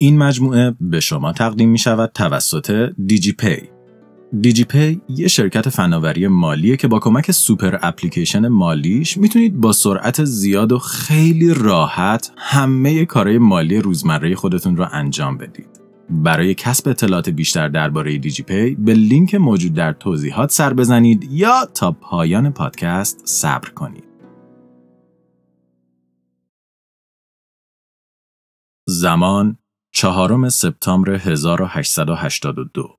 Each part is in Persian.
این مجموعه به شما تقدیم می شود توسط دیجی پی. دیجی پی یه شرکت فناوری مالیه که با کمک سوپر اپلیکیشن مالیش می‌تونید با سرعت زیاد و خیلی راحت همه کارهای مالی روزمره خودتون رو انجام بدید. برای کسب اطلاعات بیشتر درباره دیجی پی به لینک موجود در توضیحات سر بزنید یا تا پایان پادکست صبر کنید. زمان چهارم سپتامبر 1882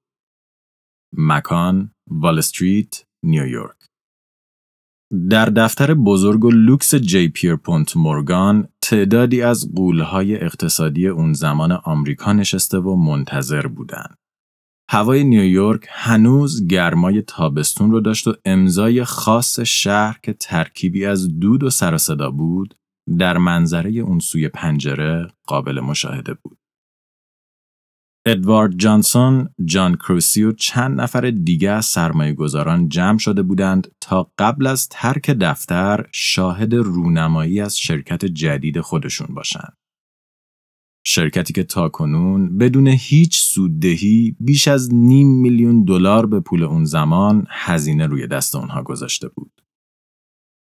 مکان وال استریت نیویورک در دفتر بزرگ و لوکس جی پیرپونت مورگان تعدادی از غول‌های اقتصادی اون زمان آمریکا نشسته و منتظر بودند. هوای نیویورک هنوز گرمای تابستون رو داشت و امضای خاص شهر که ترکیبی از دود و سر بود در منظره اون سوی پنجره قابل مشاهده بود. ادوارد جانسون، جان کروسی و چند نفر دیگه از سرمایه گذاران جمع شده بودند تا قبل از ترک دفتر شاهد رونمایی از شرکت جدید خودشون باشند. شرکتی که تاکنون بدون هیچ سوددهی بیش از نیم میلیون دلار به پول اون زمان هزینه روی دست اونها گذاشته بود.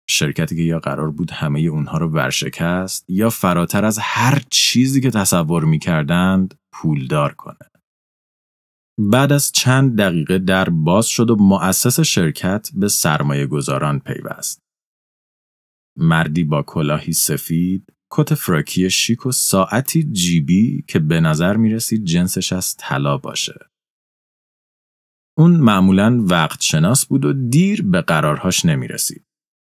شرکتی که یا قرار بود همه اونها رو ورشکست یا فراتر از هر چیزی که تصور می‌کردند پولدار کنه. بعد از چند دقیقه در باز شد و مؤسس شرکت به سرمایه گذاران پیوست. مردی با کلاهی سفید، کت فراکی شیک و ساعتی جیبی که به نظر می رسید جنسش از طلا باشه. اون معمولا وقت شناس بود و دیر به قرارهاش نمی رسید.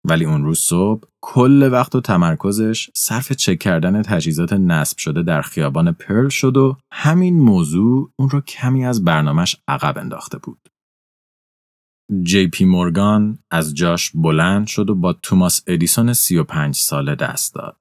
ولی اون روز صبح کل وقت و تمرکزش صرف چک کردن تجهیزات نصب شده در خیابان پرل شد و همین موضوع اون رو کمی از برنامهش عقب انداخته بود. جی پی مورگان از جاش بلند شد و با توماس ادیسون 35 ساله دست داد.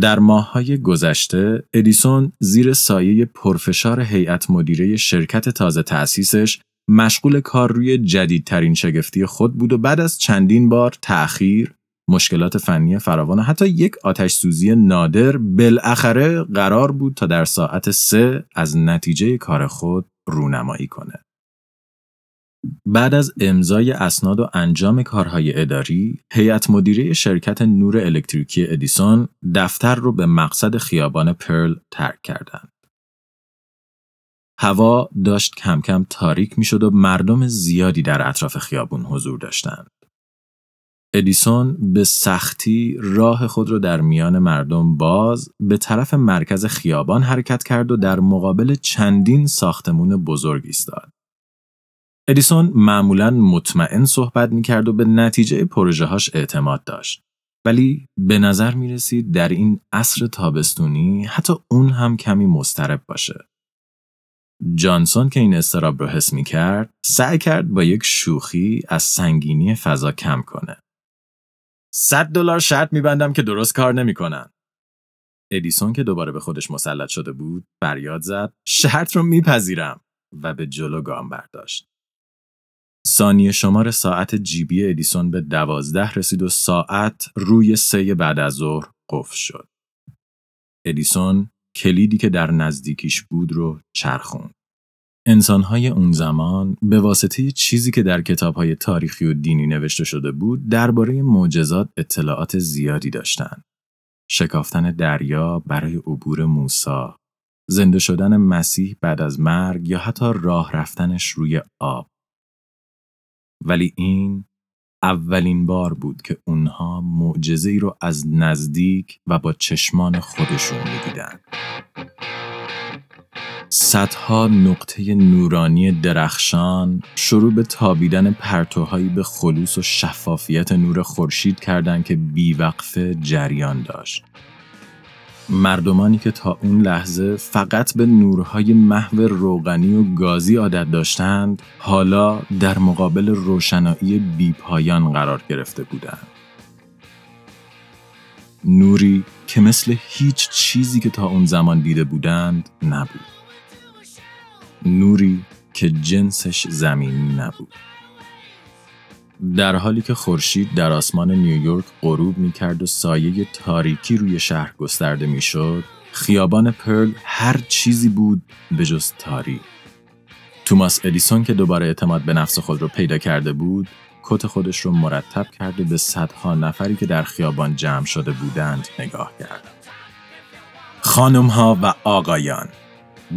در ماههای گذشته ادیسون زیر سایه پرفشار هیئت مدیره شرکت تازه تأسیسش مشغول کار روی جدیدترین شگفتی خود بود و بعد از چندین بار تأخیر، مشکلات فنی فراوان و حتی یک آتش سوزی نادر بالاخره قرار بود تا در ساعت سه از نتیجه کار خود رونمایی کنه. بعد از امضای اسناد و انجام کارهای اداری، هیئت مدیره شرکت نور الکتریکی ادیسون دفتر رو به مقصد خیابان پرل ترک کردند. هوا داشت کم کم تاریک می شد و مردم زیادی در اطراف خیابون حضور داشتند. ادیسون به سختی راه خود را در میان مردم باز به طرف مرکز خیابان حرکت کرد و در مقابل چندین ساختمون بزرگ ایستاد. ادیسون معمولا مطمئن صحبت می کرد و به نتیجه پروژههاش اعتماد داشت. ولی به نظر می رسید در این عصر تابستونی حتی اون هم کمی مسترب باشه. جانسون که این استراب رو حس می کرد سعی کرد با یک شوخی از سنگینی فضا کم کنه. صد دلار شرط میبندم که درست کار نمی‌کنن. ادیسون که دوباره به خودش مسلط شده بود فریاد زد شرط رو میپذیرم و به جلو گام برداشت. ثانیه شمار ساعت جیبی ادیسون به دوازده رسید و ساعت روی سه بعد از ظهر قفل شد. ادیسون کلیدی که در نزدیکیش بود رو چرخوند. انسانهای اون زمان به واسطه چیزی که در کتابهای تاریخی و دینی نوشته شده بود درباره معجزات اطلاعات زیادی داشتند. شکافتن دریا برای عبور موسی، زنده شدن مسیح بعد از مرگ یا حتی راه رفتنش روی آب. ولی این اولین بار بود که اونها معجزه ای رو از نزدیک و با چشمان خودشون می‌دیدن. صدها نقطه نورانی درخشان شروع به تابیدن پرتوهایی به خلوص و شفافیت نور خورشید کردند که بیوقفه جریان داشت. مردمانی که تا اون لحظه فقط به نورهای محو روغنی و گازی عادت داشتند حالا در مقابل روشنایی بیپایان قرار گرفته بودند. نوری که مثل هیچ چیزی که تا اون زمان دیده بودند نبود. نوری که جنسش زمینی نبود. در حالی که خورشید در آسمان نیویورک غروب می کرد و سایه تاریکی روی شهر گسترده می شد، خیابان پرل هر چیزی بود به جز تاری. توماس ادیسون که دوباره اعتماد به نفس خود رو پیدا کرده بود، کت خودش رو مرتب کرد و به صدها نفری که در خیابان جمع شده بودند نگاه کرد. خانم ها و آقایان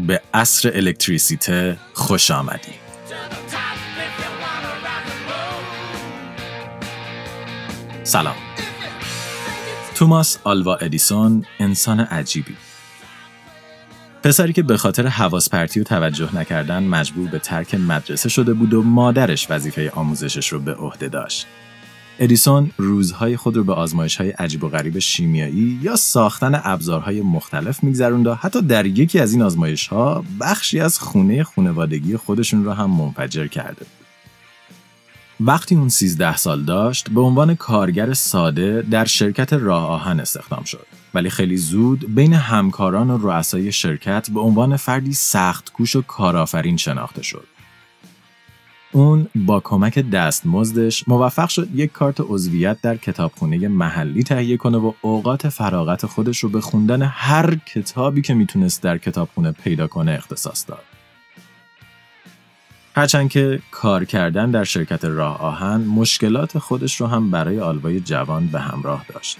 به عصر الکتریسیته خوش آمدید. سلام توماس آلوا ادیسون انسان عجیبی پسری که به خاطر حواس پرتی و توجه نکردن مجبور به ترک مدرسه شده بود و مادرش وظیفه آموزشش رو به عهده داشت. ادیسون روزهای خود رو به آزمایش های عجیب و غریب شیمیایی یا ساختن ابزارهای مختلف میگذروند و حتی در یکی از این آزمایش ها بخشی از خونه خونوادگی خودشون را هم منفجر کرده بود. وقتی اون 13 سال داشت به عنوان کارگر ساده در شرکت راه آهن استخدام شد ولی خیلی زود بین همکاران و رؤسای شرکت به عنوان فردی سخت کوش و کارآفرین شناخته شد. اون با کمک دستمزدش موفق شد یک کارت عضویت در کتابخونه محلی تهیه کنه و اوقات فراغت خودش رو به خوندن هر کتابی که می‌تونست در کتابخونه پیدا کنه اختصاص داد. هرچند که کار کردن در شرکت راه آهن مشکلات خودش رو هم برای آلوای جوان به همراه داشت.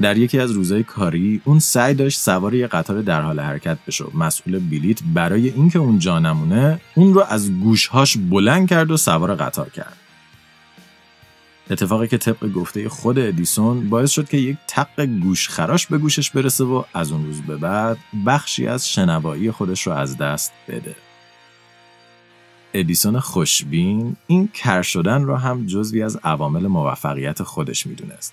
در یکی از روزهای کاری اون سعی داشت سوار یه قطار در حال حرکت بشه مسئول بلیت برای اینکه اون جا نمونه اون رو از گوشهاش بلند کرد و سوار قطار کرد اتفاقی که طبق گفته خود ادیسون باعث شد که یک تق گوش خراش به گوشش برسه و از اون روز به بعد بخشی از شنوایی خودش رو از دست بده ادیسون خوشبین این کر شدن را هم جزوی از عوامل موفقیت خودش می‌دونست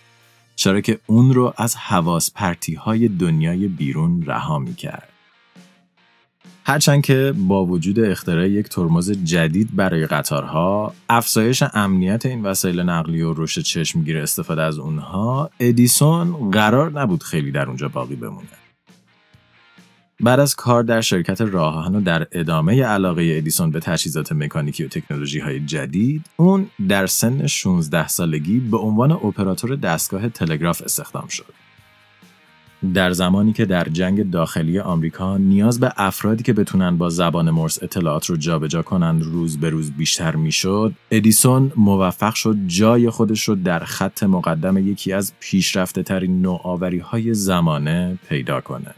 چرا که اون رو از حواس پرتی های دنیای بیرون رها می کرد. هرچند که با وجود اختراع یک ترمز جدید برای قطارها، افزایش امنیت این وسایل نقلی و رشد چشمگیر استفاده از اونها، ادیسون قرار نبود خیلی در اونجا باقی بمونه. بعد از کار در شرکت راهان و در ادامه علاقه ادیسون به تجهیزات مکانیکی و تکنولوژی های جدید اون در سن 16 سالگی به عنوان اپراتور دستگاه تلگراف استخدام شد. در زمانی که در جنگ داخلی آمریکا نیاز به افرادی که بتونن با زبان مرس اطلاعات رو جابجا کنند روز به روز بیشتر می‌شد، ادیسون موفق شد جای خودش رو در خط مقدم یکی از پیشرفته ترین نوآوری های زمانه پیدا کنه.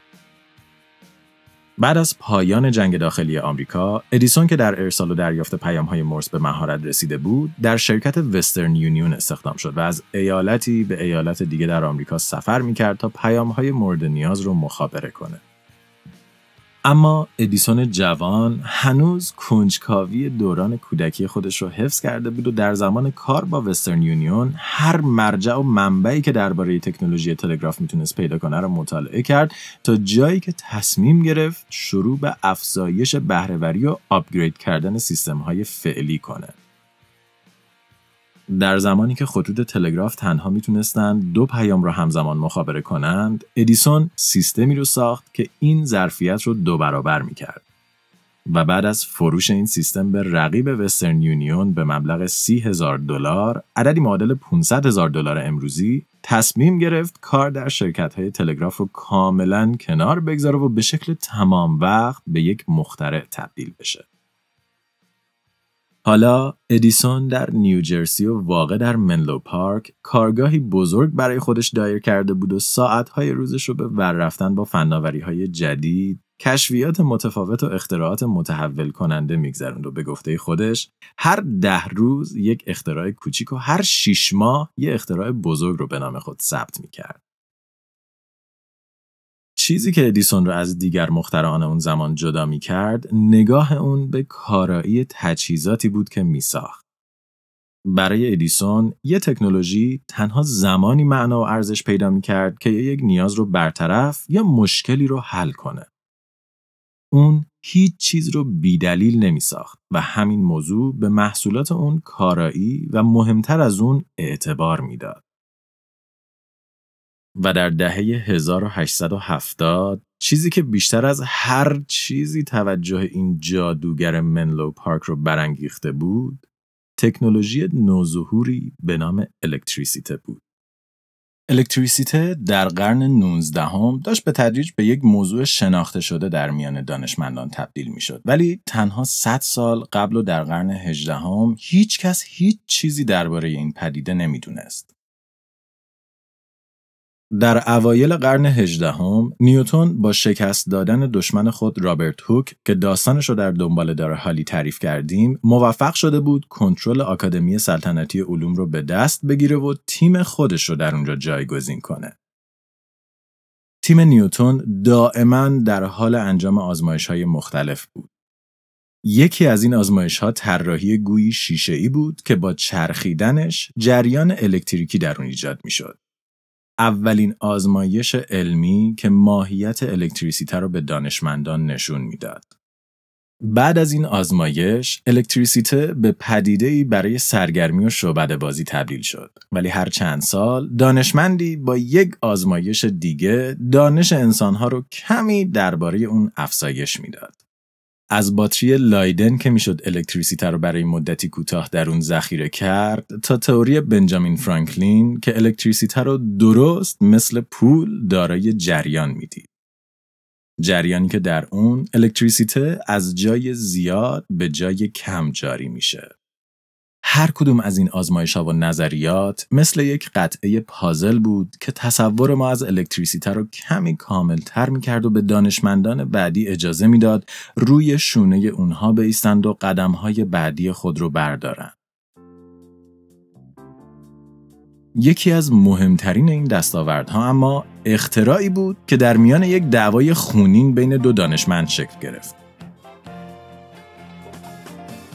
بعد از پایان جنگ داخلی آمریکا، ادیسون که در ارسال و دریافت پیام‌های مرس به مهارت رسیده بود، در شرکت وسترن یونیون استخدام شد و از ایالتی به ایالت دیگه در آمریکا سفر می‌کرد تا پیام‌های مورد نیاز رو مخابره کنه. اما ادیسون جوان هنوز کنجکاوی دوران کودکی خودش رو حفظ کرده بود و در زمان کار با وسترن یونیون هر مرجع و منبعی که درباره تکنولوژی تلگراف می‌تونست پیدا کنه رو مطالعه کرد تا جایی که تصمیم گرفت شروع به افزایش بهرهوری و آپگرید کردن سیستم های فعلی کنه. در زمانی که خطوط تلگراف تنها می‌تونستند دو پیام را همزمان مخابره کنند، ادیسون سیستمی رو ساخت که این ظرفیت رو دو برابر می‌کرد. و بعد از فروش این سیستم به رقیب وسترن یونیون به مبلغ سی هزار دلار، عددی معادل 500 هزار دلار امروزی، تصمیم گرفت کار در شرکت های تلگراف رو کاملا کنار بگذاره و به شکل تمام وقت به یک مخترع تبدیل بشه. حالا ادیسون در نیوجرسی و واقع در منلو پارک کارگاهی بزرگ برای خودش دایر کرده بود و ساعتهای روزش رو به ور رفتن با فناوری های جدید کشفیات متفاوت و اختراعات متحول کننده میگذروند و به گفته خودش هر ده روز یک اختراع کوچیک و هر شیش ماه یک اختراع بزرگ رو به نام خود ثبت می‌کرد. چیزی که ادیسون رو از دیگر مخترعان اون زمان جدا می کرد نگاه اون به کارایی تجهیزاتی بود که می ساخت. برای ادیسون یه تکنولوژی تنها زمانی معنا و ارزش پیدا می کرد که یک نیاز رو برطرف یا مشکلی رو حل کنه. اون هیچ چیز رو بیدلیل نمی ساخت و همین موضوع به محصولات اون کارایی و مهمتر از اون اعتبار می‌داد. و در دهه 1870 چیزی که بیشتر از هر چیزی توجه این جادوگر منلو پارک رو برانگیخته بود تکنولوژی نوظهوری به نام الکتریسیته بود. الکتریسیته در قرن 19 هم داشت به تدریج به یک موضوع شناخته شده در میان دانشمندان تبدیل می شد. ولی تنها 100 سال قبل و در قرن 18 هم هیچ کس هیچ چیزی درباره این پدیده نمی‌دونست. در اوایل قرن هجدهم نیوتون با شکست دادن دشمن خود رابرت هوک که داستانش رو در دنبال دار حالی تعریف کردیم موفق شده بود کنترل آکادمی سلطنتی علوم رو به دست بگیره و تیم خودش رو در اونجا جایگزین کنه. تیم نیوتون دائما در حال انجام آزمایش های مختلف بود. یکی از این آزمایش ها طراحی گویی شیشه ای بود که با چرخیدنش جریان الکتریکی در اون ایجاد می شد. اولین آزمایش علمی که ماهیت الکتریسیته رو به دانشمندان نشون می‌داد. بعد از این آزمایش، الکتریسیته به پدیده‌ای برای سرگرمی و شعبده بازی تبدیل شد. ولی هر چند سال دانشمندی با یک آزمایش دیگه دانش انسانها رو کمی درباره اون افزایش می‌داد. از باتری لایدن که می‌شد الکتریسیته رو برای مدتی کوتاه در اون ذخیره کرد تا تئوری بنجامین فرانکلین که الکتریسیته رو درست مثل پول دارای جریان می‌دید. جریانی که در اون الکتریسیته از جای زیاد به جای کم جاری میشه. هر کدوم از این آزمایش ها و نظریات مثل یک قطعه پازل بود که تصور ما از الکتریسیته رو کمی کامل تر می کرد و به دانشمندان بعدی اجازه می‌داد روی شونه اونها بیستند و قدم های بعدی خود رو بردارند. یکی از مهمترین این دستاوردها اما اختراعی بود که در میان یک دعوای خونین بین دو دانشمند شکل گرفت.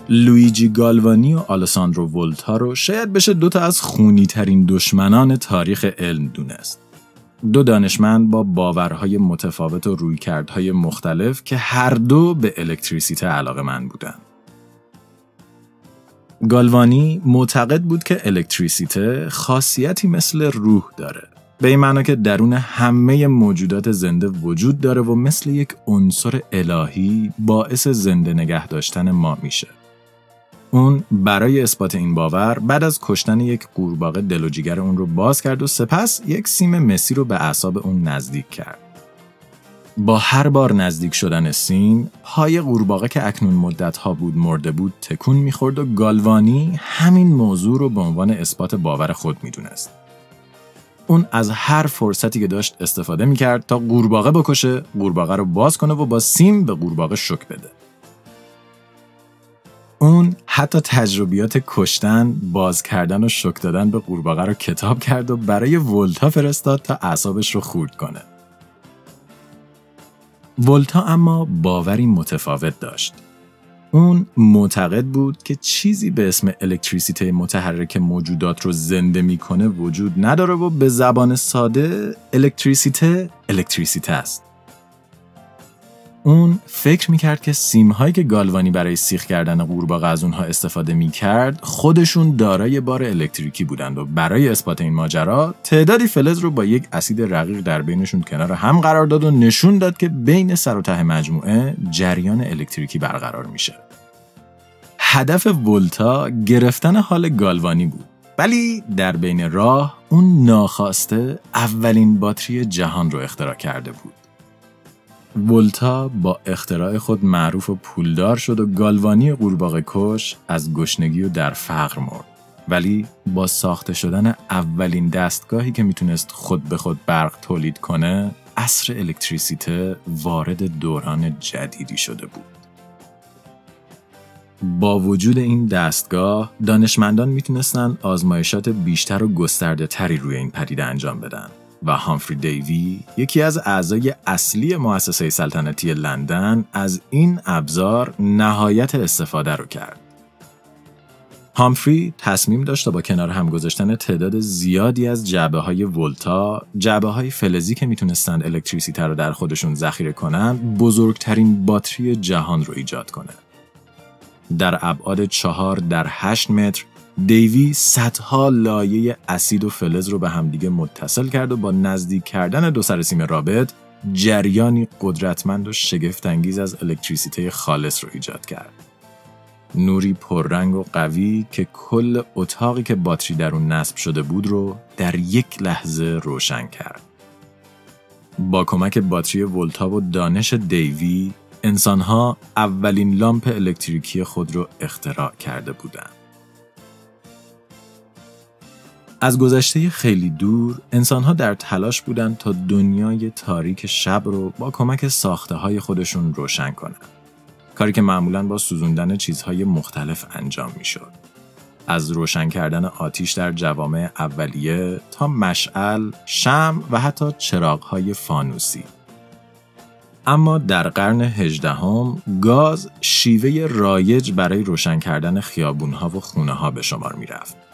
لویجی گالوانی و آلساندرو ولتا رو شاید بشه دوتا از خونی ترین دشمنان تاریخ علم دونست. دو دانشمند با باورهای متفاوت و رویکردهای مختلف که هر دو به الکتریسیته علاقه من بودن. گالوانی معتقد بود که الکتریسیته خاصیتی مثل روح داره. به این معنا که درون همه موجودات زنده وجود داره و مثل یک عنصر الهی باعث زنده نگه داشتن ما میشه. اون برای اثبات این باور بعد از کشتن یک قورباغه دل و جیگر اون رو باز کرد و سپس یک سیم مسی رو به اعصاب اون نزدیک کرد. با هر بار نزدیک شدن سیم، پای قورباغه که اکنون مدت ها بود مرده بود تکون می‌خورد و گالوانی همین موضوع رو به عنوان اثبات باور خود می‌دونست. اون از هر فرصتی که داشت استفاده می‌کرد تا قورباغه بکشه، قورباغه رو باز کنه و با سیم به قورباغه شک بده. اون حتی تجربیات کشتن، باز کردن و شک دادن به قورباغه رو کتاب کرد و برای ولتا فرستاد تا اعصابش رو خورد کنه. ولتا اما باوری متفاوت داشت. اون معتقد بود که چیزی به اسم الکتریسیته متحرک موجودات رو زنده می‌کنه وجود نداره و به زبان ساده الکتریسیته الکتریسیته است. اون فکر می‌کرد که سیمهایی که گالوانی برای سیخ کردن قورباغه از اونها استفاده می‌کرد خودشون دارای بار الکتریکی بودند و برای اثبات این ماجرا تعدادی فلز رو با یک اسید رقیق در بینشون کنار هم قرار داد و نشون داد که بین سر و ته مجموعه جریان الکتریکی برقرار میشه. هدف ولتا گرفتن حال گالوانی بود. ولی در بین راه اون ناخواسته اولین باتری جهان رو اختراع کرده بود. ولتا با اختراع خود معروف و پولدار شد و گالوانی قورباغه کش از گشنگی و در فقر مرد. ولی با ساخته شدن اولین دستگاهی که می‌تونست خود به خود برق تولید کنه، اصر الکتریسیته وارد دوران جدیدی شده بود. با وجود این دستگاه، دانشمندان می‌تونستن آزمایشات بیشتر و گسترده تری روی این پدیده انجام بدن. و هامفری دیوی یکی از اعضای اصلی مؤسسه سلطنتی لندن از این ابزار نهایت استفاده رو کرد. هامفری تصمیم داشت با کنار هم گذاشتن تعداد زیادی از جعبه های ولتا، جعبه های فلزی که می‌تونستند الکتریسیته رو در خودشون ذخیره کنند، بزرگترین باتری جهان رو ایجاد کنه. در ابعاد چهار در 8 متر دیوی صدها لایه اسید و فلز رو به همدیگه متصل کرد و با نزدیک کردن دو سرسیم رابط جریانی قدرتمند و شگفتانگیز از الکتریسیته خالص رو ایجاد کرد. نوری پررنگ و قوی که کل اتاقی که باتری در اون نصب شده بود رو در یک لحظه روشن کرد. با کمک باتری ولتا و دانش دیوی، انسانها اولین لامپ الکتریکی خود را اختراع کرده بودند. از گذشته خیلی دور، انسانها در تلاش بودند تا دنیای تاریک شب رو با کمک ساخته های خودشون روشن کنند. کاری که معمولا با سوزوندن چیزهای مختلف انجام می‌شد. از روشن کردن آتیش در جوامع اولیه تا مشعل، شم و حتی چراغهای فانوسی. اما در قرن هجدهم گاز شیوه رایج برای روشن کردن خیابونها و خونه ها به شمار می رفت.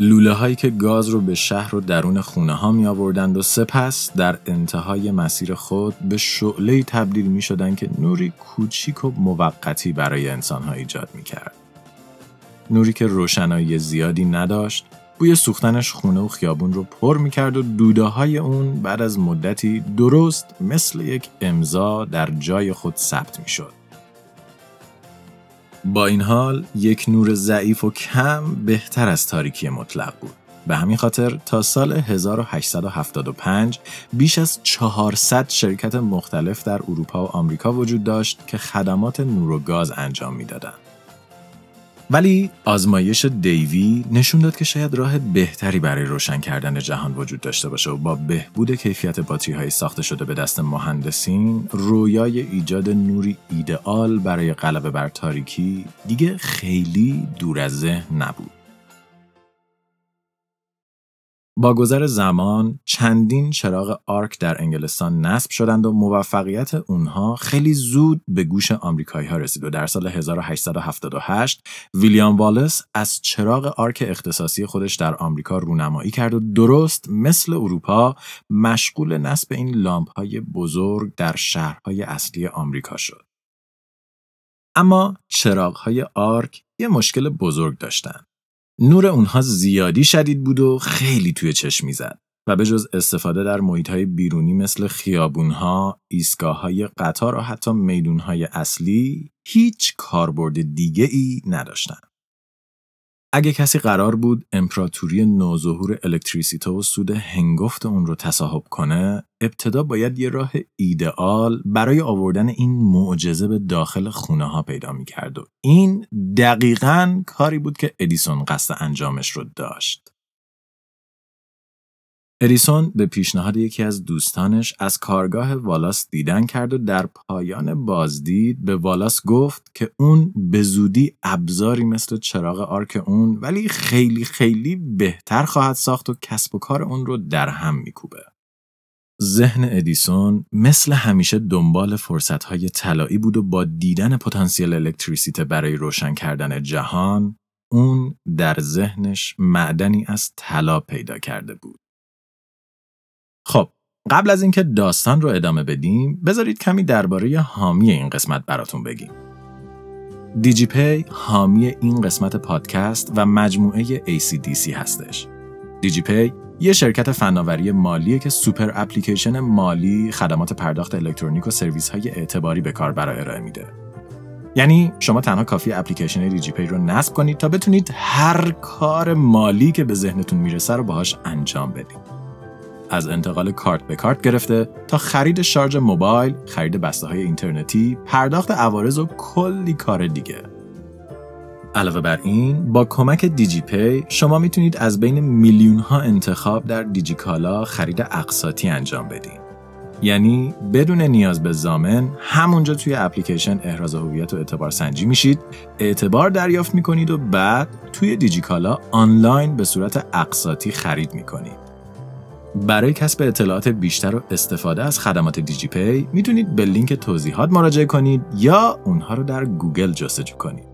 لوله هایی که گاز رو به شهر و درون خونه ها می آوردند و سپس در انتهای مسیر خود به شعله تبدیل می شدن که نوری کوچیک و موقتی برای انسان ها ایجاد می کرد. نوری که روشنایی زیادی نداشت بوی سوختنش خونه و خیابون رو پر می کرد و دوده های اون بعد از مدتی درست مثل یک امضا در جای خود ثبت می شد. با این حال یک نور ضعیف و کم بهتر از تاریکی مطلق بود. به همین خاطر تا سال 1875 بیش از 400 شرکت مختلف در اروپا و آمریکا وجود داشت که خدمات نور و گاز انجام می‌دادند. ولی آزمایش دیوی نشون داد که شاید راه بهتری برای روشن کردن جهان وجود داشته باشه و با بهبود کیفیت باتری های ساخته شده به دست مهندسین رویای ایجاد نوری ایدئال برای غلبه بر تاریکی دیگه خیلی دور از ذهن نبود. با گذر زمان چندین چراغ آرک در انگلستان نصب شدند و موفقیت اونها خیلی زود به گوش آمریکایی ها رسید و در سال 1878 ویلیام والاس از چراغ آرک اختصاصی خودش در آمریکا رونمایی کرد و درست مثل اروپا مشغول نصب این لامپ های بزرگ در شهرهای اصلی آمریکا شد. اما چراغ های آرک یه مشکل بزرگ داشتند. نور اونها زیادی شدید بود و خیلی توی چشم می‌زد و به جز استفاده در محیط های بیرونی مثل خیابونها، ایستگاه های قطار و حتی میدون های اصلی هیچ کاربرد دیگه ای نداشتن. اگه کسی قرار بود امپراتوری نوظهور الکتریسیته و سود هنگفت اون رو تصاحب کنه ابتدا باید یه راه ایدئال برای آوردن این معجزه به داخل خونه ها پیدا می کرد و این دقیقا کاری بود که ادیسون قصد انجامش رو داشت. اریسون به پیشنهاد یکی از دوستانش از کارگاه والاس دیدن کرد و در پایان بازدید به والاس گفت که اون به زودی ابزاری مثل چراغ آرک اون ولی خیلی خیلی بهتر خواهد ساخت و کسب و کار اون رو در هم میکوبه. ذهن ادیسون مثل همیشه دنبال فرصتهای طلایی بود و با دیدن پتانسیل الکتریسیته برای روشن کردن جهان اون در ذهنش معدنی از طلا پیدا کرده بود. خب قبل از اینکه داستان رو ادامه بدیم بذارید کمی درباره حامی این قسمت براتون بگیم. دیجی پی حامی این قسمت پادکست و مجموعه ACDC هستش. دیجی پی یه شرکت فناوری مالیه که سوپر اپلیکیشن مالی خدمات پرداخت الکترونیک و سرویس های اعتباری به کاربرای ارائه میده. یعنی شما تنها کافیه اپلیکیشن دیجی پی رو نصب کنید تا بتونید هر کار مالی که به ذهنتون می‌رسه رو باهاش انجام بدید. از انتقال کارت به کارت گرفته تا خرید شارژ موبایل، خرید بسته های اینترنتی، پرداخت عوارض و کلی کار دیگه. علاوه بر این با کمک دیجی پی شما می‌تونید از بین میلیون ها انتخاب در دیجی‌کالا خرید اقساطی انجام بدین. یعنی بدون نیاز به ضامن همونجا توی اپلیکیشن احراز هویت و اعتبار سنجی میشید اعتبار دریافت می‌کنید و بعد توی دیجی‌کالا آنلاین به صورت اقساطی خرید می‌کنید برای کسب اطلاعات بیشتر و استفاده از خدمات دیجی پی می‌تونید به لینک توضیحات مراجعه کنید یا اونها رو در گوگل جستجو کنید.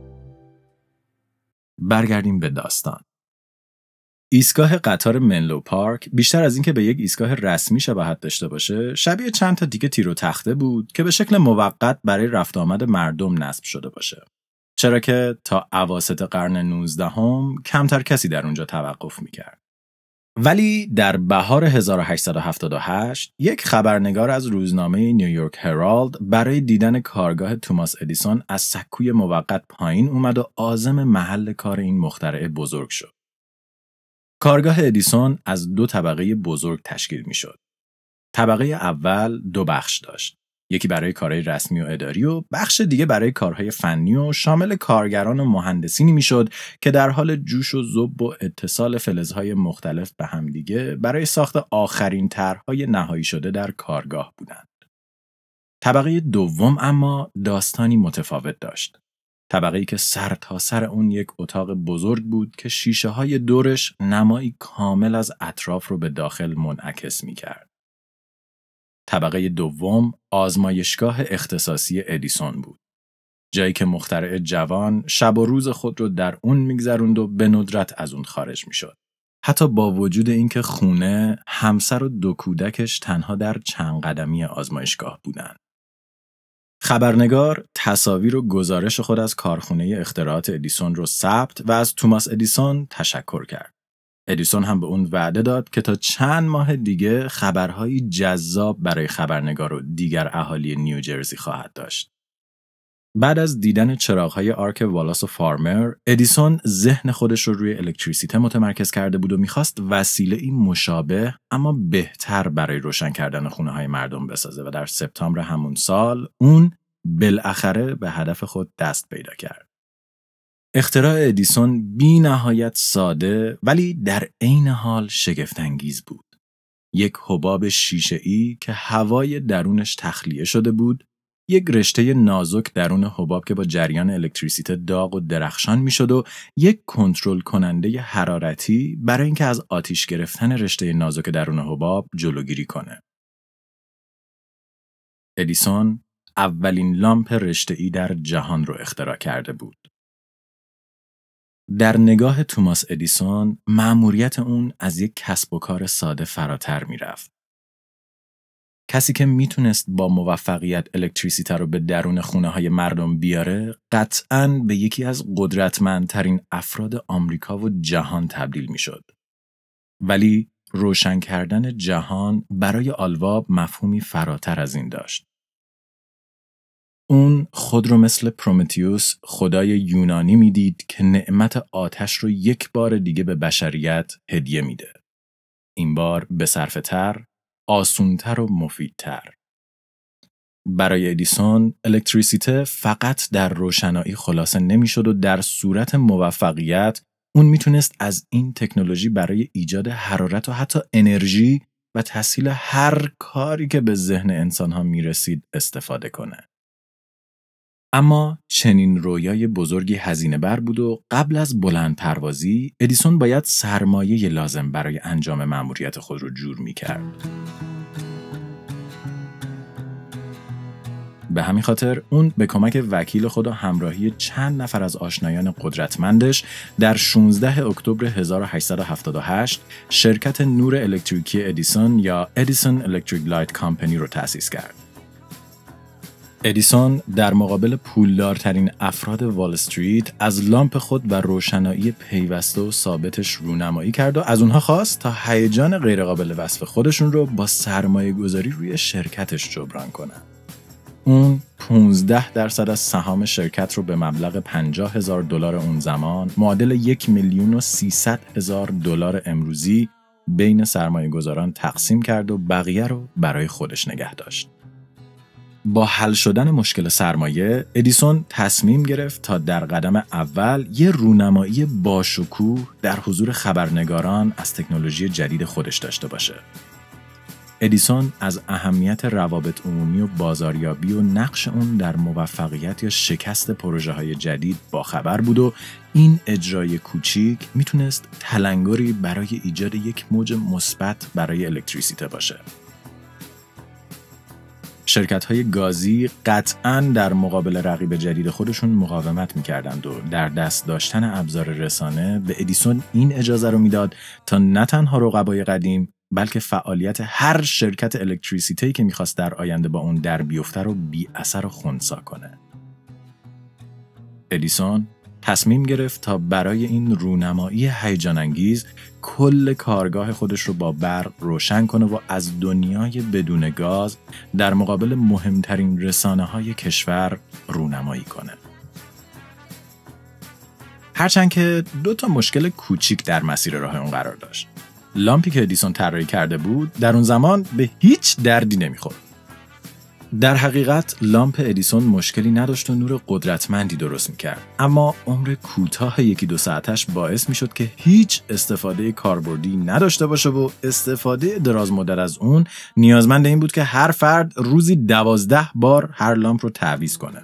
برگردیم به داستان. ایستگاه قطار منلو پارک بیشتر از اینکه به یک ایستگاه رسمی شباهت داشته باشه شبیه چند تا دیگه تیر و تخته بود که به شکل موقت برای رفت آمد مردم نصب شده باشه چرا که تا اواسط قرن 19 هم کمتر کسی در اونجا توقف می‌کرد ولی در بهار 1878 یک خبرنگار از روزنامه نیویورک هرالد برای دیدن کارگاه توماس ادیسون از سکوی موقت پایین اومد و عازم محل کار این مخترع بزرگ شد. کارگاه ادیسون از دو طبقه بزرگ تشکیل می شد. طبقه اول دو بخش داشت. یکی برای کارهای رسمی و اداری و بخش دیگه برای کارهای فنی و شامل کارگران و مهندسینی می‌شد که در حال جوش و زب و اتصال فلزهای مختلف به همدیگه برای ساخت آخرین طرحهای نهایی شده در کارگاه بودند. طبقه دوم اما داستانی متفاوت داشت. طبقه که سر تا سر اون یک اتاق بزرگ بود که شیشه های دورش نمایی کامل از اطراف رو به داخل منعکس می کرد. طبقه دوم آزمایشگاه اختصاصی ادیسون بود. جایی که مخترع جوان شب و روز خود رو در اون میگذروند و به ندرت از اون خارج می‌شد. حتی با وجود اینکه خونه، همسر و دو کودکش تنها در چند قدمی آزمایشگاه بودند. خبرنگار تصاویر و گزارش خود از کارخونه اختراعات ادیسون رو ثبت و از توماس ادیسون تشکر کرد. ادیسون هم به اون وعده داد که تا چند ماه دیگه خبرهایی جذاب برای خبرنگار و دیگر اهالی نیوجرسی خواهد داشت. بعد از دیدن چراغهای آرک والاس و فارمر، ادیسون ذهن خودش رو روی الکتریسیته متمرکز کرده بود و می‌خواست وسیله ای مشابه اما بهتر برای روشن کردن خونه های مردم بسازه و در سپتامبر همون سال اون بالاخره به هدف خود دست پیدا کرد. اختراع ادیسون بی نهایت ساده ولی در عین حال شگفتانگیز بود. یک حباب شیشه ای که هوای درونش تخلیه شده بود، یک رشته نازک درون حباب که با جریان الکتریسیته داغ و درخشان می‌شد و یک کنترل کننده حرارتی برای اینکه از آتیش گرفتن رشته نازک درون حباب جلوگیری کنه. ادیسون اولین لامپ رشته ای در جهان رو اختراع کرده بود. در نگاه توماس ادیسون مأموریت اون از یک کسب و کار ساده فراتر می‌رفت. کسی که می‌تونست با موفقیت الکتریسیته رو به درون خونه های مردم بیاره قطعا به یکی از قدرتمندترین افراد آمریکا و جهان تبدیل می‌شد. ولی روشن کردن جهان برای آلواب مفهومی فراتر از این داشت. اون خود رو مثل پرومتیوس خدای یونانی می‌دید که نعمت آتش رو یک بار دیگه به بشریت هدیه میده. این بار به صرفتر، آسونتر و مفیدتر. برای ادیسون الکتریسیته فقط در روشنایی خلاصه نمی‌شد و در صورت موفقیت اون می‌تونست از این تکنولوژی برای ایجاد حرارت و حتی انرژی و تحصیل هر کاری که به ذهن انسان ها می‌رسید استفاده کنه. اما چنین رویای بزرگی هزینه بر بود و قبل از بلند پروازی ادیسون باید سرمایه لازم برای انجام مأموریت خود رو جور می کرد. به همین خاطر اون به کمک وکیل خود همراهی چند نفر از آشنایان قدرتمندش در 16 اکتبر 1878 شرکت نور الکتریکی ادیسون یا Edison Electric Light Company رو تأسیس کرد. ادیسون در مقابل پولدارترین افراد وال استریت از لامپ خود و روشنایی پیوسته و ثابتش رونمایی کرد و از اونها خواست تا هیجان غیرقابل وصف خودشون رو با سرمایه گذاری روی شرکتش جبران کنن. اون 15 درصد از سهام شرکت رو به مبلغ 50 هزار دلار اون زمان معادل یک میلیون و 300 هزار دلار امروزی بین سرمایه گذاران تقسیم کرد و بقیه رو برای خودش نگه داشت. با حل شدن مشکل سرمایه ادیسون تصمیم گرفت تا در قدم اول یه رونمایی باشکوه در حضور خبرنگاران از تکنولوژی جدید خودش داشته باشه. ادیسون از اهمیت روابط عمومی و بازاریابی و نقش اون در موفقیت یا شکست پروژه های جدید با خبر بود و این اجرای کوچیک می‌تونست تلنگری برای ایجاد یک موج مثبت برای الکتریسیته باشه. شرکت های گازی قطعا در مقابل رقیب جدید خودشون مقاومت می‌کردند و در دست داشتن ابزار رسانه به ادیسون این اجازه رو می‌داد تا نه تنها رقبای قدیم بلکه فعالیت هر شرکت الکتریسیته که می‌خواست در آینده با اون در بیفته رو بی اثر و خونسا کنه. ادیسون تصمیم گرفت تا برای این رونمایی هیجان انگیز کل کارگاه خودش رو با برق روشن کنه و از دنیای بدون گاز در مقابل مهمترین رسانه های کشور رونمایی کنه. هرچند که دو تا مشکل کوچیک در مسیر راه اون قرار داشت. لامپی که ادیسون طراحی کرده بود در اون زمان به هیچ دردی نمی‌خورد. در حقیقت لامپ ادیسون مشکلی نداشت و نور قدرتمندی درست می‌کرد اما عمر کوتاه یکی دو ساعتش باعث می‌شد که هیچ استفاده کاربردی نداشته باشه و استفاده دراز مدت از اون نیازمند این بود که هر فرد روزی دوازده بار هر لامپ رو تعویض کنه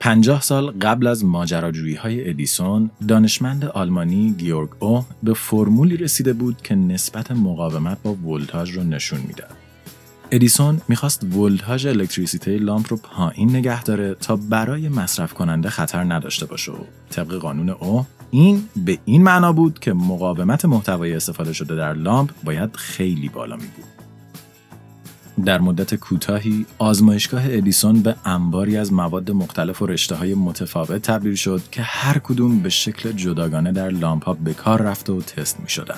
پنجاه سال قبل از ماجراجویی های ادیسون، دانشمند آلمانی گئورگ اهم به فرمولی رسیده بود که نسبت مقاومت با ولتاژ رو نشون می‌داد. ادیسون می‌خواست ولتاژ الکتریسیته لامپ رو پایین نگه داره تا برای مصرف کننده خطر نداشته باشه و طبق قانون اهم این به این معنا بود که مقاومت محتوای استفاده شده در لامپ باید خیلی بالا می بود. در مدت کوتاهی آزمایشگاه ادیسون به انباری از مواد مختلف و رشته های متفاوت تبدیل شد که هر کدوم به شکل جداگانه در لامپ ها به کار رفته و تست می شدن.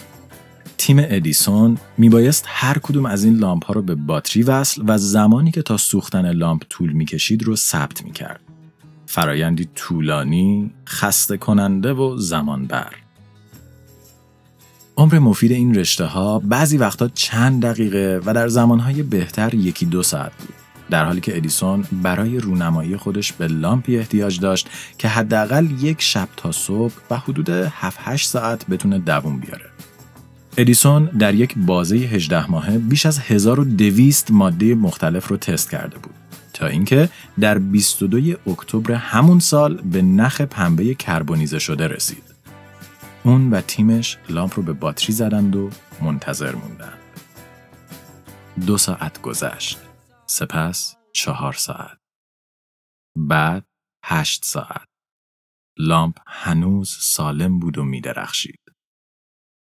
تیم ادیسون میبایست هر کدوم از این لامپ ها رو به باتری وصل و زمانی که تا سوختن لامپ طول می‌کشید رو ثبت می‌کرد. فرایندی طولانی، خسته کننده و زمان بر. عمر مفید این رشته ها بعضی وقتا چند دقیقه و در زمانهای بهتر یکی دو ساعت بود. در حالی که ادیسون برای رونمایی خودش به لامپی احتیاج داشت که حداقل یک شب تا صبح و حدود 7-8 ساعت بتونه دووم بیاره. ادیسون در یک بازه 18 ماهه بیش از 1200 ماده مختلف رو تست کرده بود تا اینکه در 22 اکتبر همون سال به نخ پنبه کربونیزه شده رسید. اون و تیمش لامپ رو به باتری زدند و منتظر موندند. دو ساعت گذشت. سپس چهار ساعت. بعد هشت ساعت. لامپ هنوز سالم بود و میدرخشید.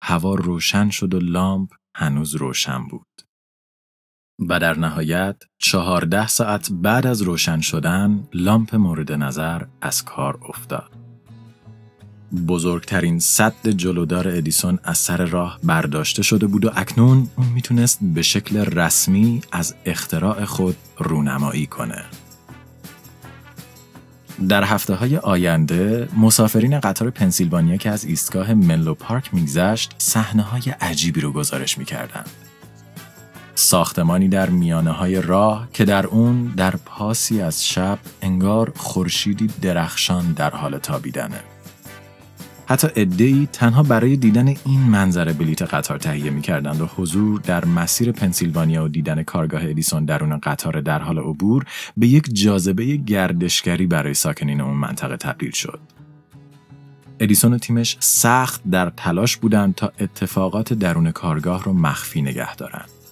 هوا روشن شد و لامپ هنوز روشن بود. و در نهایت چهارده ساعت بعد از روشن شدن لامپ مورد نظر از کار افتاد. بزرگترین صد جلودار ادیسون از سر راه برداشته شده بود و اکنون اون می‌تونست به شکل رسمی از اختراع خود رونمایی کنه. در هفته های آینده مسافرین قطار پنسیلوانیا که از ایستگاه منلو پارک میگذشت صحنه های عجیبی رو گزارش می‌کردند. ساختمانی در میانه های راه که در اون در پاسی از شب انگار خورشیدی درخشان در حال تابیدنه. حتی ادهی تنها برای دیدن این منظره بلیت قطار تهیه می‌کردند و حضور در مسیر پنسیلوانیا و دیدن کارگاه ادیسون درون قطار در حال عبور به یک جاذبه گردشگری برای ساکنین اون منطقه تبدیل شد. ادیسون و تیمش سخت در تلاش بودند تا اتفاقات درون کارگاه رو مخفی نگه دارند.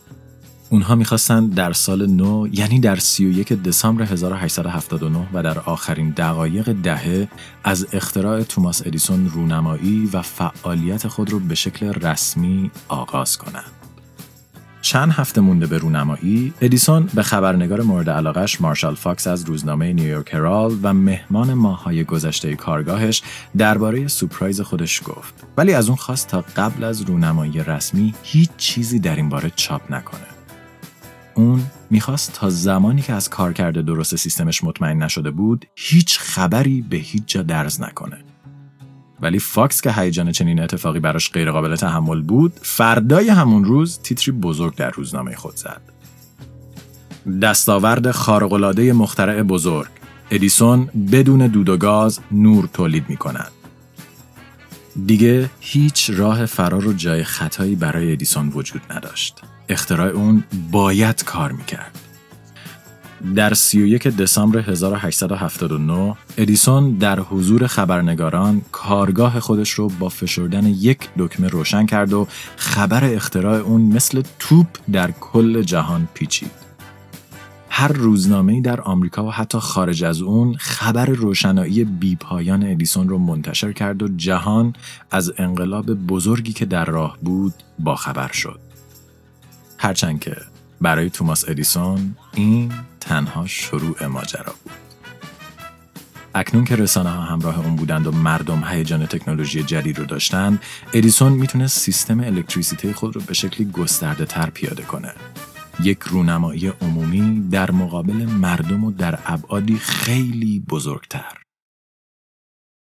اونها می‌خواستند در سال نو یعنی در 31 دسامبر 1879 و در آخرین دقایق دهه از اختراع توماس ادیسون رونمایی و فعالیت خود را به شکل رسمی آغاز کنند. چند هفته مونده به رونمایی، ادیسون به خبرنگار مورد علاقش مارشال فاکس از روزنامه نیویورک هرالد و مهمان ماه‌های گذشته کارگاهش درباره سورپرایز خودش گفت. ولی از اون خواست تا قبل از رونمایی رسمی هیچ چیزی در این باره چاپ نکنه. اون می‌خواست تا زمانی که از کارکرد درست سیستمش مطمئن نشده بود هیچ خبری به هیچ جا درز نکنه. ولی فاکس که هیجان چنین اتفاقی براش غیرقابل تحمل بود فردای همون روز تیتری بزرگ در روزنامه خود زد. دستاورد خارق‌العاده مخترع بزرگ ادیسون بدون دود و گاز نور تولید می کند. دیگه هیچ راه فرار و جای خطایی برای ادیسون وجود نداشت. اختراع اون باید کار می‌کرد. در 31 دسامبر 1879 ادیسون در حضور خبرنگاران کارگاه خودش رو با فشردن یک دکمه روشن کرد و خبر اختراع اون مثل توپ در کل جهان پیچید. هر روزنامه‌ای در آمریکا و حتی خارج از اون خبر روشنایی بیپایان ادیسون رو منتشر کرد و جهان از انقلاب بزرگی که در راه بود با خبر شد. هرچند که برای توماس ادیسون این تنها شروع ماجرا بود. اکنون که رسانه ها همراه اون بودند و مردم هیجان تکنولوژی جدید رو داشتند، ادیسون می‌تونست سیستم الکتریسیته خود رو به شکلی گسترده تر پیاده کنه. یک رونمایی عمومی در مقابل مردم و در ابعادی خیلی بزرگتر.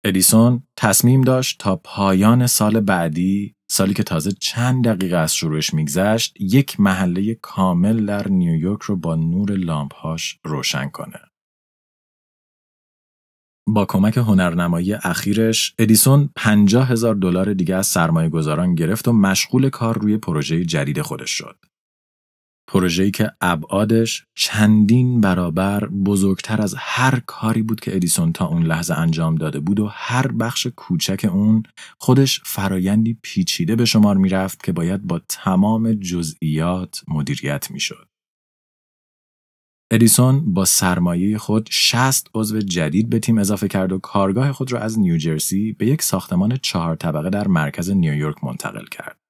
ادیسون تصمیم داشت تا پایان سال بعدی سالی که تازه چند دقیقه از شروعش میگذشت یک محله کامل در نیویورک رو با نور لامپهاش روشن کنه. با کمک هنرنمایی اخیرش ادیسون 50 هزار دلار دیگه از سرمایه گذاران گرفت و مشغول کار روی پروژه جدید خودش شد. پروژه‌ای که ابعادش چندین برابر بزرگتر از هر کاری بود که ادیسون تا اون لحظه انجام داده بود و هر بخش کوچک اون خودش فرایندی پیچیده به شمار می‌رفت که باید با تمام جزئیات مدیریت می‌شد. ادیسون با سرمایه خود 60 عضو جدید به تیم اضافه کرد و کارگاه خود را از نیوجرسی به یک ساختمان چهار طبقه در مرکز نیویورک منتقل کرد.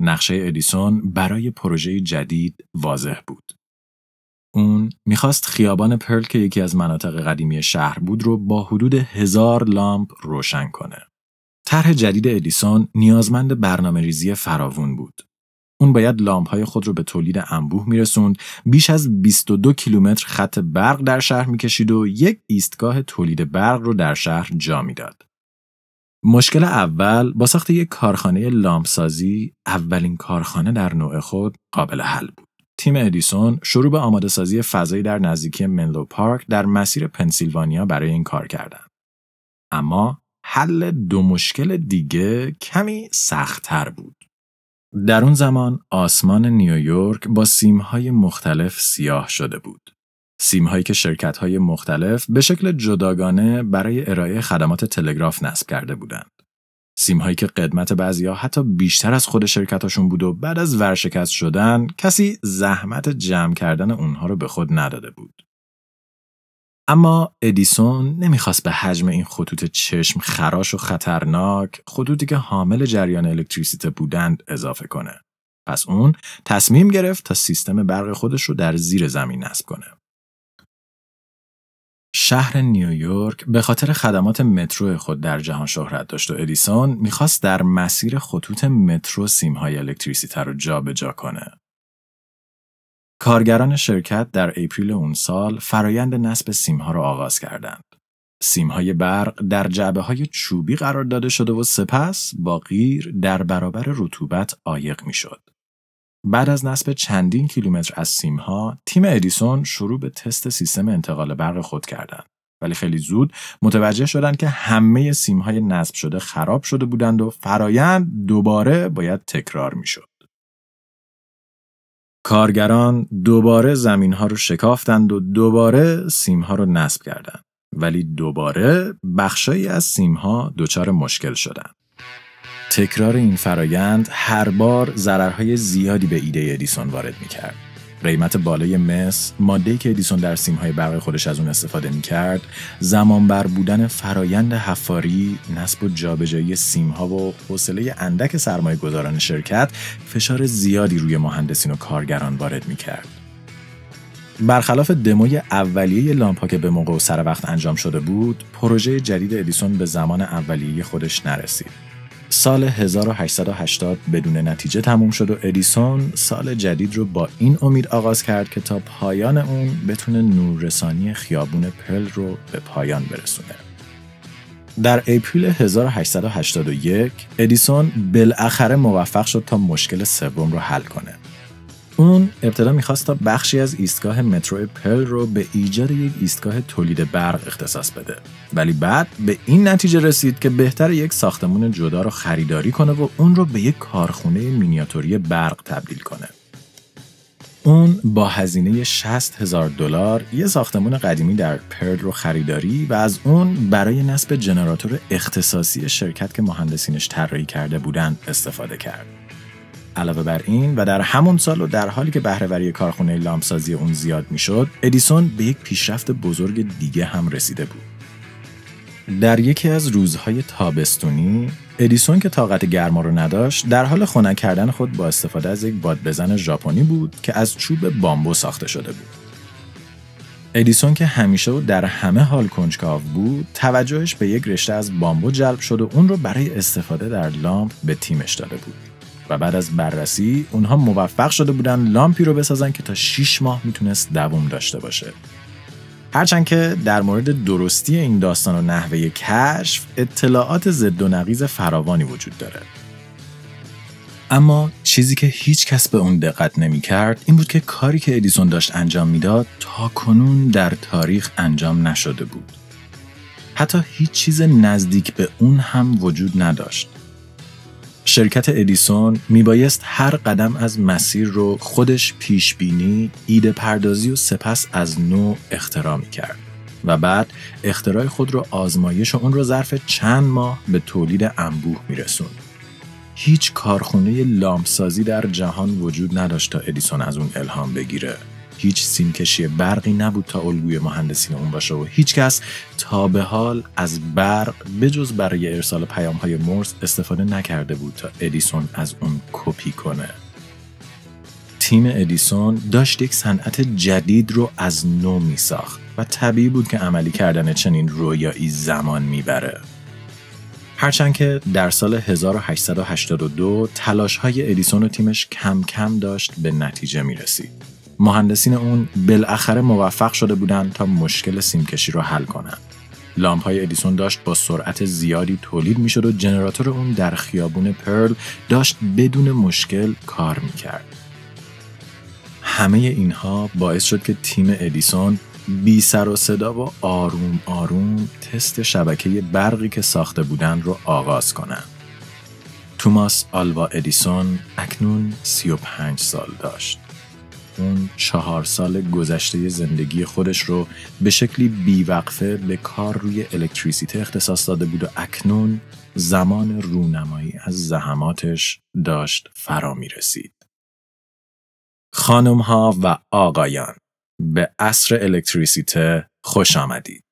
نقشه ادیسون برای پروژه جدید واضح بود. اون می‌خواست خیابان پرل که یکی از مناطق قدیمی شهر بود رو با حدود هزار لامپ روشن کنه. طرح جدید ادیسون نیازمند برنامه ریزی فراوون بود. اون باید لامپ های خود رو به تولید انبوه میرسوند بیش از 22 کیلومتر خط برق در شهر می‌کشید و یک ایستگاه تولید برق رو در شهر جا می‌داد. مشکل اول با ساخت یک کارخانه لامپسازی اولین کارخانه در نوع خود قابل حل بود. تیم ادیسون شروع به آماده سازی فضایی در نزدیکی منلو پارک در مسیر پنسیلوانیا برای این کار کردند. اما حل دو مشکل دیگه کمی سختتر بود. در اون زمان آسمان نیویورک با سیمهای مختلف سیاه شده بود. سیمهایی که شرکت های مختلف به شکل جداگانه برای ارائه خدمات تلگراف نصب کرده بودند. سیمهایی که قدمت بعضیا حتی بیشتر از خود شرکتاشون بود و بعد از ورشکست شدن کسی زحمت جمع کردن اونها رو به خود نداده بود. اما ادیسون نمی‌خواست به حجم این خطوط چشم خراش و خطرناک خطوطی که حامل جریان الکتریسیته بودند اضافه کنه. پس اون تصمیم گرفت تا سیستم برق خودش رو در زیر زمین نصب کنه. شهر نیویورک به خاطر خدمات مترو خود در جهان شهرت داشت و ادیسون می‌خواست در مسیر خطوط مترو سیمهای الکتریسیته رو جابجا کنه. کارگران شرکت در اپریل اون سال فرایند نصب سیمها را آغاز کردند. سیمهای برق در جعبه های چوبی قرار داده شده و سپس با غیر در برابر رطوبت عایق می‌شد. بعد از نصب چندین کیلومتر از سیمها، تیم ادیسون شروع به تست سیستم انتقال برق خود کردند. ولی خیلی زود متوجه شدند که همه سیمهای نصب شده خراب شده بودند و فرایند دوباره باید تکرار می‌شد. کارگران دوباره زمین ها رو شکافتند و دوباره سیم ها رو نصب کردند. ولی دوباره بخشایی از سیم ها دچار مشکل شدند. تکرار این فرایند هر بار ضررهای زیادی به ایده ادیسون وارد می کرد. قیمت بالای مس، ماده‌ای که ادیسون در سیمهای برق خودش از اون استفاده می کرد، زمان بر بودن فرایند حفاری، نصب و جابجایی سیمها و حوصله اندک سرمایه گذاران شرکت فشار زیادی روی مهندسین و کارگران وارد می کرد. برخلاف دموی اولیه لامپا که به موقع و سر وقت انجام شده بود، پروژه جدید ادیسون به زمان اولیه خودش نرسید. سال 1880 بدون نتیجه تموم شد و ادیسون سال جدید رو با این امید آغاز کرد که تا پایان اون بتونه نوررسانی خیابون پل رو به پایان برسونه. در اپریل 1881 ادیسون بالاخره موفق شد تا مشکل سوم رو حل کنه. اون ابتدا می‌خواست تا بخشی از ایستگاه مترو پل رو به ایجاد یک ایستگاه تولید برق اختصاص بده ولی بعد به این نتیجه رسید که بهتر یک ساختمون جدا رو خریداری کنه و اون رو به یک کارخونه مینیاتوری برق تبدیل کنه اون با هزینه 60 هزار دلار یه ساختمون قدیمی در پرل رو خریداری و از اون برای نصب جنراتور اختصاصی شرکت که مهندسینش طراحی کرده بودند استفاده کرد. علاوه بر این و در همون سال و در حالی که بهرهوری کارخونه لامپسازی اون زیاد می‌شد ادیسون به یک پیشرفت بزرگ دیگه هم رسیده بود. در یکی از روزهای تابستونی ادیسون که طاقت گرما رو نداشت در حال خنک کردن خود با استفاده از یک بادبزن ژاپنی بود که از چوب بامبو ساخته شده بود. ادیسون که همیشه و در همه حال کنجکاو بود توجهش به یک رشته از بامبو جلب شد و اون رو برای استفاده در لامپ به تیمش داده بود. و بعد از بررسی اونها موفق شده بودن لامپی رو بسازن که تا 6 ماه می‌تونست دوام داشته باشه هرچند که در مورد درستی این داستان و نحوه کشف اطلاعات ضد و نقیز فراوانی وجود داره اما چیزی که هیچ کس به اون دقت نمی کرد این بود که کاری که ادیسون داشت انجام می‌داد تا کنون در تاریخ انجام نشده بود. حتی هیچ چیز نزدیک به اون هم وجود نداشت. شرکت ادیسون میبایست هر قدم از مسیر رو خودش پیش بینی، ایده پردازی و سپس از نو اختراع کرد. و بعد اختراع خود رو آزمایش و اون رو ظرف چند ماه به تولید انبوه میرسوند. هیچ کارخونه لامپسازی در جهان وجود نداشت تا ادیسون از اون الهام بگیره. هیچ سیمکشی برقی نبود تا الگوی مهندسین اون باشه و هیچکس تا به حال از برق بجز برای ارسال پیام های مورس استفاده نکرده بود تا ادیسون از اون کپی کنه. تیم ادیسون داشت یک صنعت جدید رو از نو می ساخت و طبیعی بود که عملی کردن چنین رویایی زمان می‌بره. هرچند که در سال 1882 تلاش های ادیسون و تیمش کم کم داشت به نتیجه می رسید. مهندسین اون بالاخره موفق شده بودند تا مشکل سیمکشی رو حل کنند. لامپ های ادیسون داشت با سرعت زیادی تولید می شد و ژنراتور اون در خیابون پرل داشت بدون مشکل کار می کرد. همه اینها باعث شد که تیم ادیسون بی سر و صدا و آروم آروم تست شبکه برقی که ساخته بودن رو آغاز کنند. توماس آلوا ادیسون اکنون 35 سال داشت. اون چهار سال گذشته زندگی خودش رو به شکلی بیوقفه به کار روی الکتریسیته اختصاص داده بود و اکنون زمان رونمایی از زحماتش داشت فرا می رسید. خانم ها و آقایان به عصر الکتریسیته خوش آمدید.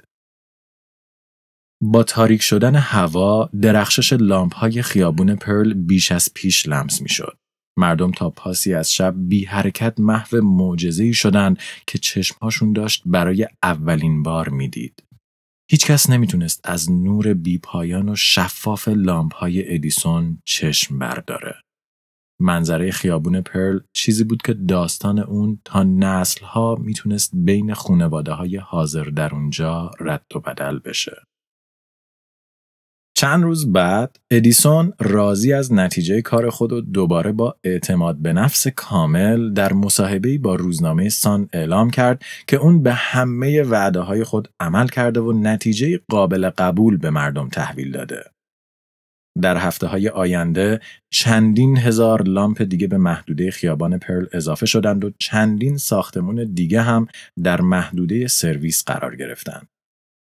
با تاریک شدن هوا درخشش لامپ های خیابون پرل بیش از پیش لمس می شد. مردم تا پاسی از شب بی حرکت محو معجزه‌ای شدند که چشمهاشون داشت برای اولین بار می‌دید. هیچکس نمی‌تونست از نور بیپایان و شفاف لامپ های ادیسون چشم برداره. منظره خیابون پرل چیزی بود که داستان اون تا نسلها می‌تونست بین خونواده های حاضر در اونجا رد و بدل بشه. چند روز بعد ادیسون راضی از نتیجه کار خود و دوباره با اعتماد به نفس کامل در مصاحبه‌ای با روزنامه سان اعلام کرد که اون به همه وعده های خود عمل کرده و نتیجه قابل قبول به مردم تحویل داده. در هفته های آینده چندین هزار لامپ دیگه به محدوده خیابان پرل اضافه شدند و چندین ساختمون دیگه هم در محدوده سرویس قرار گرفتند.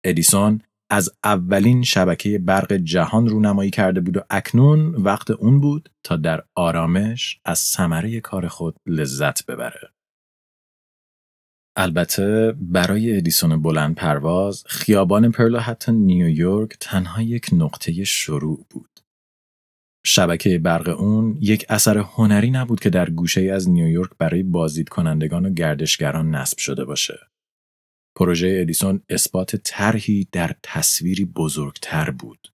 ادیسون از اولین شبکه برق جهان رونمایی کرده بود و اکنون وقت اون بود تا در آرامش از ثمره کار خود لذت ببره. البته برای ادیسون بلند پرواز خیابان پرل حتی نیویورک تنها یک نقطه شروع بود. شبکه برق اون یک اثر هنری نبود که در گوشه از نیویورک برای بازدید کنندگان و گردشگران نصب شده باشه. پروژه ادیسون اثبات طرحی در تصویری بزرگتر بود.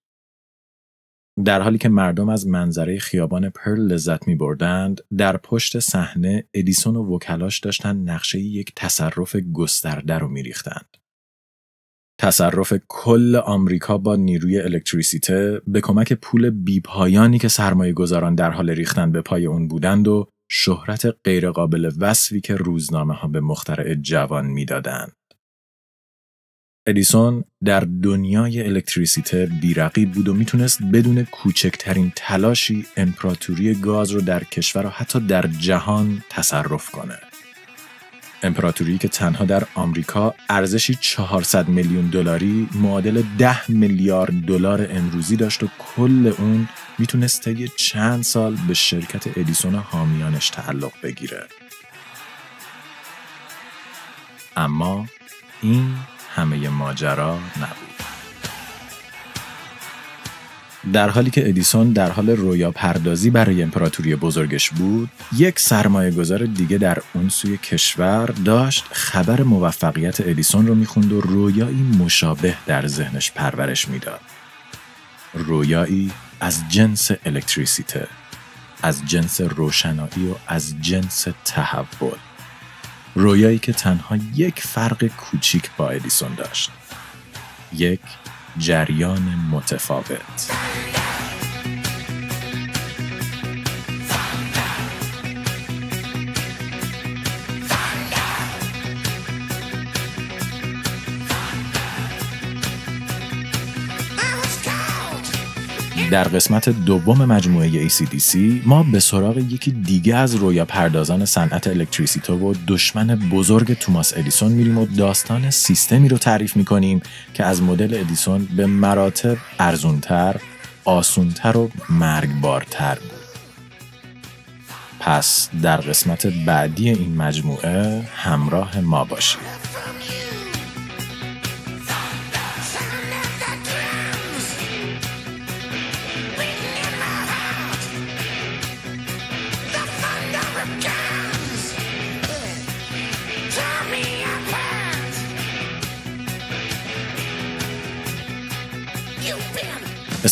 در حالی که مردم از منظره خیابان پرل لذت می بردند، در پشت صحنه ادیسون و وکلاش داشتن نقشه یک تصرف گسترده رو می ریختند. تصرف کل آمریکا با نیروی الکتریسیته به کمک پول بیپایانی که سرمایه گذاران در حال ریختن به پای اون بودند و شهرت غیرقابل وصفی که روزنامه ها به مخترع جوان می‌دادند. ادیسون در دنیای الکتریسیته بیرقیب بود و می‌تونست بدون کوچکترین تلاشی امپراتوری گاز رو در کشور و حتی در جهان تصرف کنه. امپراتوری که تنها در آمریکا ارزشی 400 میلیون دلاری معادل 10 میلیارد دلار امروزی داشت و کل اون می‌تونست طی چند سال به شرکت ادیسون حامیانش تعلق بگیره. اما این همه ماجرا نبود. در حالی که ادیسون در حال رویا پردازی برای امپراتوری بزرگش بود یک سرمایه گذار دیگه در اون سوی کشور داشت خبر موفقیت ادیسون رو می‌خوند و رویایی مشابه در ذهنش پرورش می‌داد رویایی از جنس الکتریسیته از جنس روشنایی و از جنس تحول رویایی که تنها یک فرق کوچیک با ادیسون داشت. یک جریان متفاوت. در قسمت دوم مجموعه ACDC ما به سراغ یکی دیگه از رویا پردازان صنعت الکتریسیته و دشمن بزرگ توماس ادیسون میریم و داستان سیستمی رو تعریف می‌کنیم که از مدل ادیسون به مراتب ارزونتر، آسونتر و مرگبارتر بود. پس در قسمت بعدی این مجموعه همراه ما باشید.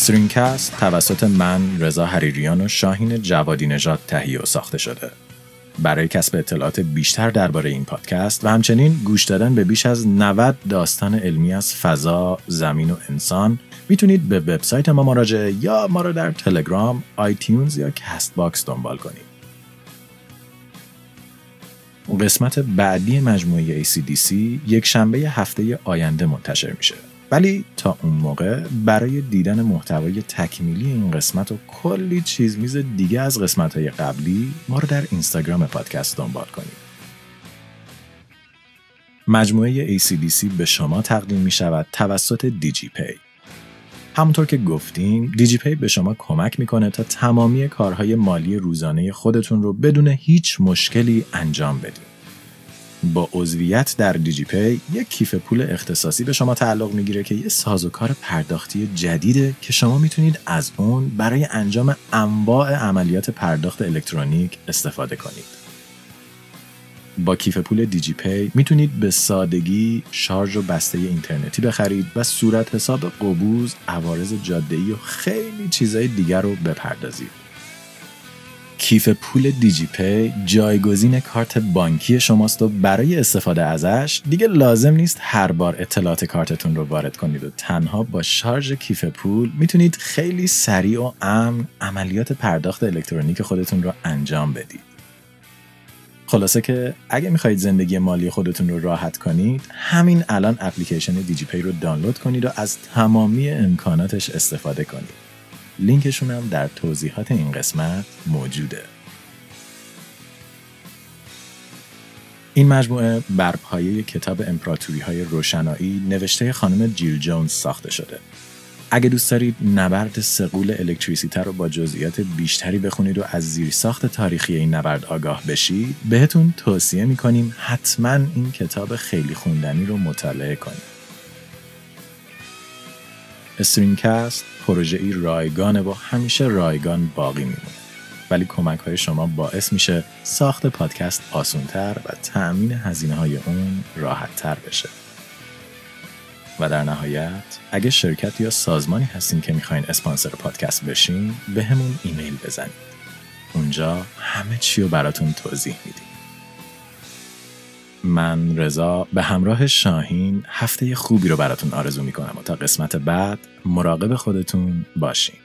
استرینگ‌کست توسط من رضا حریریان و شاهین جوادی نژاد تهیه و ساخته شده. برای کسب اطلاعات بیشتر درباره این پادکست و همچنین گوش دادن به بیش از 90 داستان علمی از فضا، زمین و انسان می‌تونید به وبسایت ما مراجعه یا ما رو در تلگرام، iTunes یا Castbox دنبال کنید. قسمت بعدی مجموعه ACDC یک شنبه هفته آینده منتشر میشه. ولی تا اون موقع برای دیدن محتوای تکمیلی این قسمت و کلی چیز میز دیگه از قسمت های قبلی ما رو در اینستاگرام پادکست دنبال کنید. مجموعه ACDC به شما تقدیم می شود توسط دیجی. همونطور که گفتیم دیجی به شما کمک می‌کنه تا تمامی کارهای مالی روزانه خودتون رو بدون هیچ مشکلی انجام بدید. با عضویت در دیجی پی یک کیف پول اختصاصی به شما تعلق می‌گیره که یه سازوکار پرداختی جدیده که شما می‌تونید از اون برای انجام انواع عملیات پرداخت الکترونیک استفاده کنید. با کیف پول دیجی پی می‌تونید به سادگی شارژ و بسته اینترنتی بخرید و صورت حساب قبوز، عوارض جاده‌ای و خیلی چیزهای دیگر رو بپردازید. کیف پول دیجی پی جایگزین کارت بانکی شماست و برای استفاده ازش دیگه لازم نیست هر بار اطلاعات کارتتون رو وارد کنید و تنها با شارژ کیف پول می‌تونید خیلی سریع و امن عملیات پرداخت الکترونیک خودتون رو انجام بدید. خلاصه که اگه می‌خواهید زندگی مالی خودتون رو راحت کنید همین الان اپلیکیشن دیجی پی رو دانلود کنید و از تمامی امکاناتش استفاده کنید. لینکشون هم در توضیحات این قسمت موجوده این مجموعه بر پایه کتاب امپراتوری های روشنایی نوشته خانم جیل جونز ساخته شده. اگه دوست دارید نبرد سقول الکتریسیته رو با جزئیات بیشتری بخونید و از زیرساخت تاریخی این نبرد آگاه بشید، بهتون توصیه می‌کنیم حتما این کتاب خیلی خوندنی رو مطالعه کنید. استرینکست پروژه ای رایگانه و همیشه رایگان باقی میمونه. ولی کمک های شما باعث میشه ساخت پادکست آسونتر و تأمین هزینه های اون راحت تر بشه. و در نهایت اگه شرکت یا سازمانی هستین که می‌خواین اسپانسر پادکست بشین به همون ایمیل بزنید. اونجا همه چی رو براتون توضیح میدیم. من رضا به همراه شاهین هفته خوبی رو براتون آرزو می‌کنم و تا قسمت بعد مراقب خودتون باشین.